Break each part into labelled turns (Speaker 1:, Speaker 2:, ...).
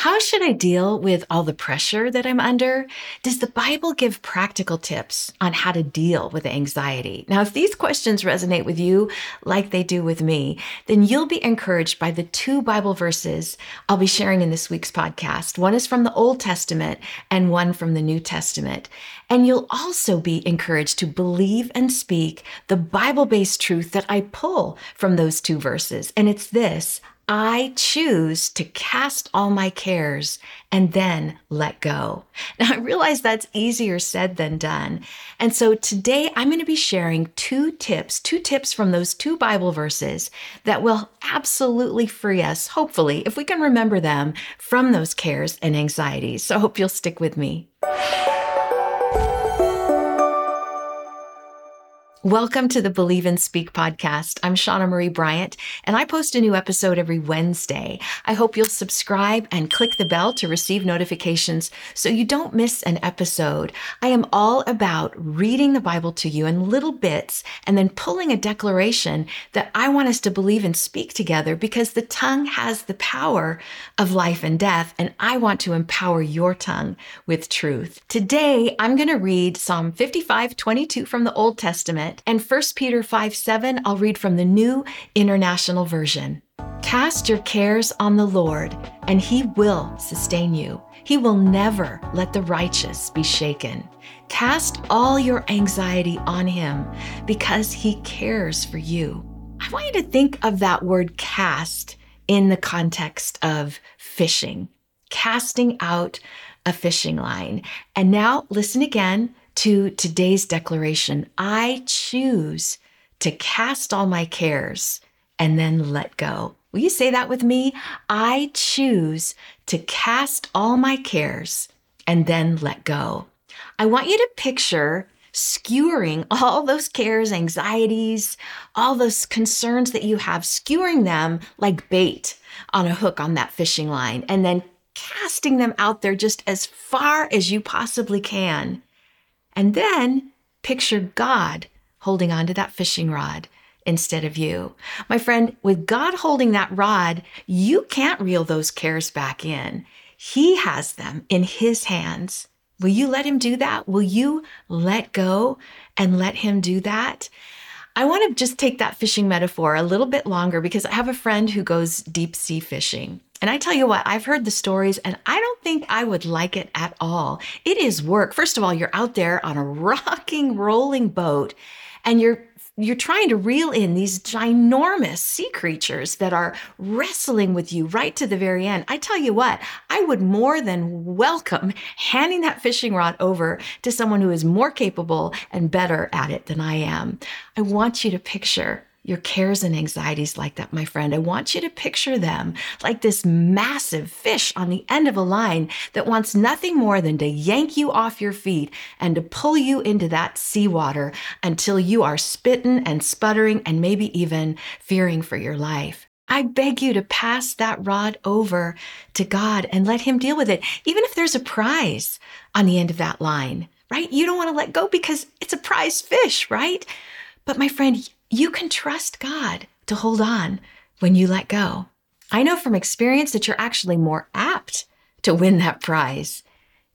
Speaker 1: How should I deal with all the pressure that I'm under? Does the Bible give practical tips on how to deal with anxiety? Now, if these questions resonate with you like they do with me, then you'll be encouraged by the two Bible verses I'll be sharing in this week's podcast. One is from the Old Testament and one from the New Testament. And you'll also be encouraged to believe and speak the Bible based truth that I pull from those two verses. And it's this I choose to cast all my cares and then let go. Now, I realize that's easier said than done. And so today I'm going to be sharing two tips, two tips from those two Bible verses that will absolutely free us, hopefully, if we can remember them, from those cares and anxieties. So I hope you'll stick with me. Welcome to the Believe and Speak podcast. I'm Shawna Marie Bryant, and I post a new episode every Wednesday. I hope you'll subscribe and click the bell to receive notifications so you don't miss an episode. I am all about reading the Bible to you in little bits and then pulling a declaration that I want us to believe and speak together because the tongue has the power of life and death, and I want to empower your tongue with truth. Today, I'm going to read Psalm 55 22 from the Old Testament and 1 Peter 5 7, I'll read from the New International Version. Cast your cares on the Lord, and he will sustain you. He will never let the righteous be shaken. Cast all your anxiety on him because he cares for you. I want you to think of that word cast in the context of fishing, casting out a fishing line. And now listen again to today's declaration I choose to cast all my cares and then let go. Will you say that with me? I choose to cast all my cares and then let go. I want you to picture skewering all those cares, anxieties, all those concerns that you have, skewering them like bait on a hook on that fishing line, and then casting them out there just as far as you possibly can and then picture God holding onto that fishing rod instead of you. My friend, with God holding that rod, you can't reel those cares back in. He has them in His hands. Will you let Him do that? Will you let go and let Him do that? I want to just take that fishing metaphor a little bit longer because I have a friend who goes deep sea fishing. And I tell you what, I've heard the stories and I don't think I would like it at all. It is work. First of all, you're out there on a rocking, rolling boat and you're you're trying to reel in these ginormous sea creatures that are wrestling with you right to the very end. I tell you what, I would more than welcome handing that fishing rod over to someone who is more capable and better at it than I am. I want you to picture your cares and anxieties like that, my friend. I want you to picture them like this massive fish on the end of a line that wants nothing more than to yank you off your feet and to pull you into that seawater until you are spitting and sputtering and maybe even fearing for your life. I beg you to pass that rod over to God and let Him deal with it, even if there's a prize on the end of that line, right? You don't want to let go because it's a prize fish, right? But my friend, you can trust God to hold on when you let go. I know from experience that you're actually more apt to win that prize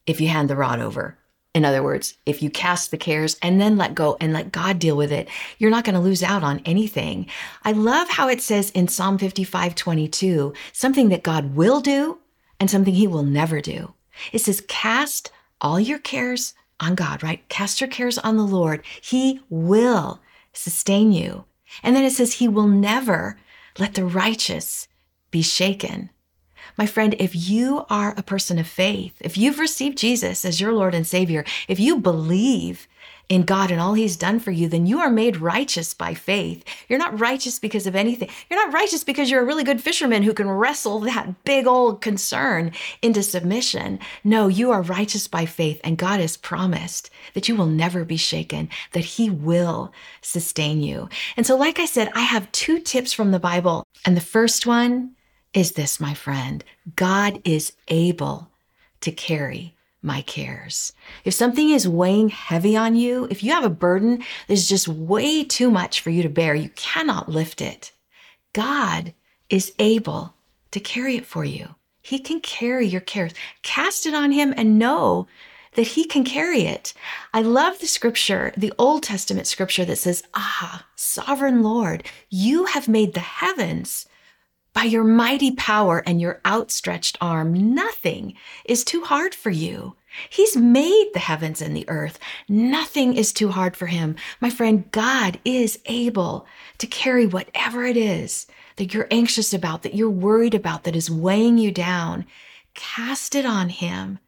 Speaker 1: if you hand the rod over. In other words, if you cast the cares and then let go and let God deal with it, you're not going to lose out on anything. I love how it says in Psalm 55 22, something that God will do and something he will never do. It says, Cast all your cares on God, right? Cast your cares on the Lord. He will sustain you. And then it says, He will never let the righteous be shaken. My friend, if you are a person of faith, if you've received Jesus as your Lord and Savior, if you believe in God and all He's done for you, then you are made righteous by faith. You're not righteous because of anything. You're not righteous because you're a really good fisherman who can wrestle that big old concern into submission. No, you are righteous by faith, and God has promised that you will never be shaken, that He will sustain you. And so, like I said, I have two tips from the Bible. And the first one is this, my friend God is able to carry my cares. If something is weighing heavy on you, if you have a burden that's just way too much for you to bear, you cannot lift it. God is able to carry it for you. He can carry your cares. Cast it on Him and know that He can carry it. I love the scripture, the Old Testament scripture that says, Ah, sovereign Lord, you have made the heavens. By your mighty power and your outstretched arm, nothing is too hard for you. He's made the heavens and the earth. Nothing is too hard for him. My friend, God is able to carry whatever it is that you're anxious about, that you're worried about, that is weighing you down. Cast it on him.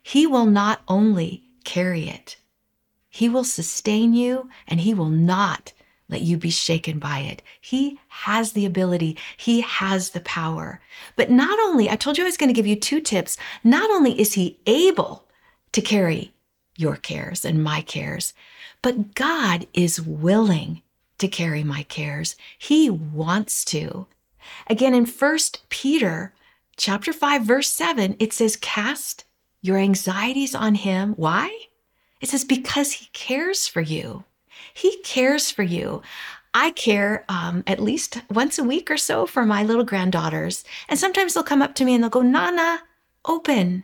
Speaker 1: He will not only carry it, he will sustain you and he will not let you be shaken by it. He has the ability, He has the power. But not only, I told you I was going to give you two tips, not only is He able to carry your cares and my cares. But God is willing to carry my cares. He wants to. Again, in 1 Peter chapter 5, verse 7, it says, Cast your anxieties on him. Why? It says, Because he cares for you. He cares for you. I care um, at least once a week or so for my little granddaughters. And sometimes they'll come up to me and they'll go, Nana, open.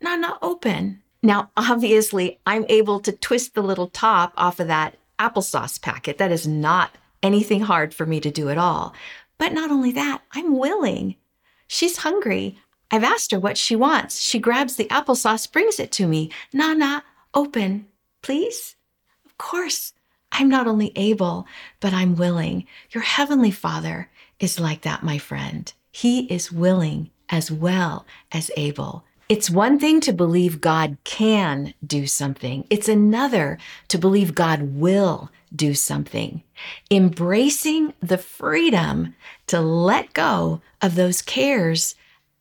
Speaker 1: Nana, open. Now, obviously, I'm able to twist the little top off of that applesauce packet. That is not anything hard for me to do at all. But not only that, I'm willing. She's hungry. I've asked her what she wants. She grabs the applesauce, brings it to me. Nana, open, please. Of course, I'm not only able, but I'm willing. Your heavenly Father is like that, my friend. He is willing as well as able. It's one thing to believe God can do something. It's another to believe God will do something. Embracing the freedom to let go of those cares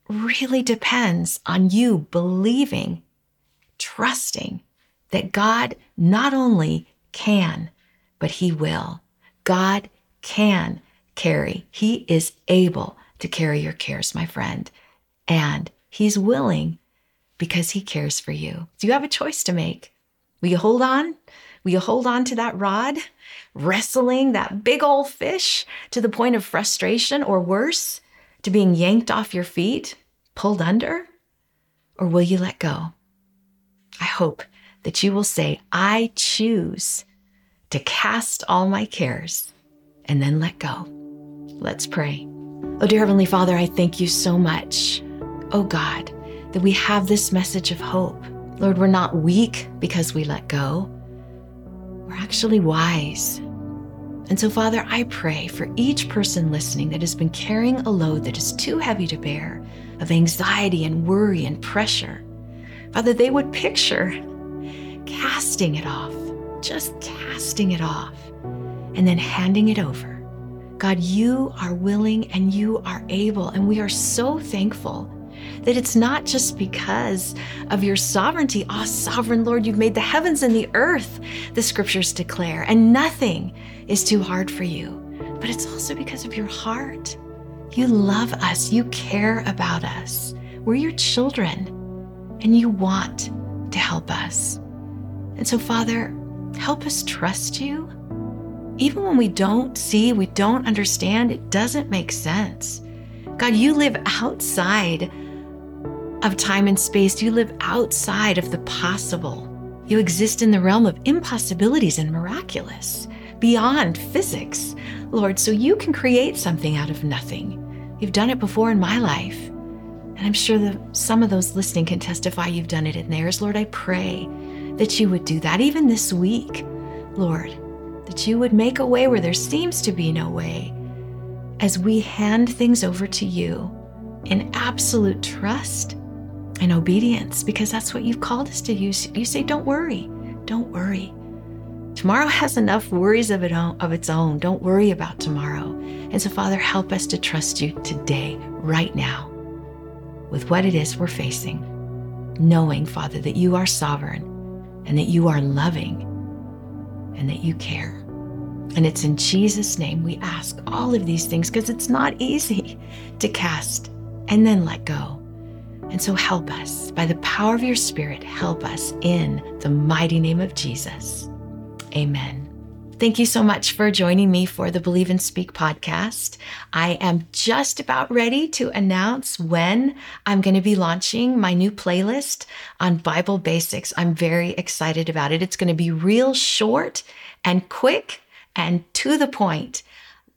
Speaker 1: really depends on you believing, trusting that God not only can, but He will. God can carry, He is able to carry your cares, my friend. And He's willing because he cares for you. So you have a choice to make. Will you hold on? Will you hold on to that rod, wrestling that big old fish to the point of frustration or worse, to being yanked off your feet, pulled under? Or will you let go? I hope that you will say, I choose to cast all my cares and then let go. Let's pray. Oh, dear Heavenly Father, I thank you so much. Oh, God that we have this message of hope. Lord, we're not weak because we let go, we're actually wise. And so, Father, I pray for each person listening that has been carrying a load that is too heavy to bear of anxiety and worry and pressure. Father, they would picture casting it off, just casting it off, and then handing it over. God, you are willing and you are able, and we are so thankful that it's not just because of your sovereignty. Ah, oh, sovereign Lord, you've made the heavens and the earth, the scriptures declare, and nothing is too hard for you. But it's also because of your heart. You love us, you care about us. We're your children, and you want to help us. And so, Father, help us trust you. Even when we don't see, we don't understand, it doesn't make sense. God, you live outside of time and space. You live outside of the possible. You exist in the realm of impossibilities and miraculous, beyond physics, Lord, so you can create something out of nothing. You've done it before in my life. And I'm sure that some of those listening can testify you've done it in theirs. Lord, I pray that you would do that even this week, Lord, that you would make a way where there seems to be no way as we hand things over to you in absolute trust and obedience because that's what you've called us to use. You say, don't worry, don't worry. Tomorrow has enough worries of, it own, of its own. Don't worry about tomorrow. And so, Father, help us to trust you today, right now, with what it is we're facing, knowing, Father, that you are sovereign and that you are loving and that you care. And it's in Jesus' name we ask all of these things because it's not easy to cast and then let go and so help us, by the power of your Spirit, help us in the mighty name of Jesus. Amen Thank you so much for joining me for the Believe and Speak podcast. I am just about ready to announce when I'm going to be launching my new playlist on Bible basics. I'm very excited about it. It's going to be real short and quick and to the point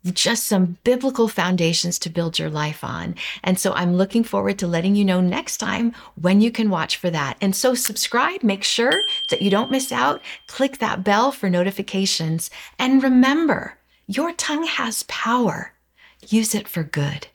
Speaker 1: just some biblical foundations to build your life on. And so I'm looking forward to letting you know next time when you can watch for that. And so subscribe, make sure that you don't miss out. Click that bell for notifications. And remember, your tongue has power. Use it for good.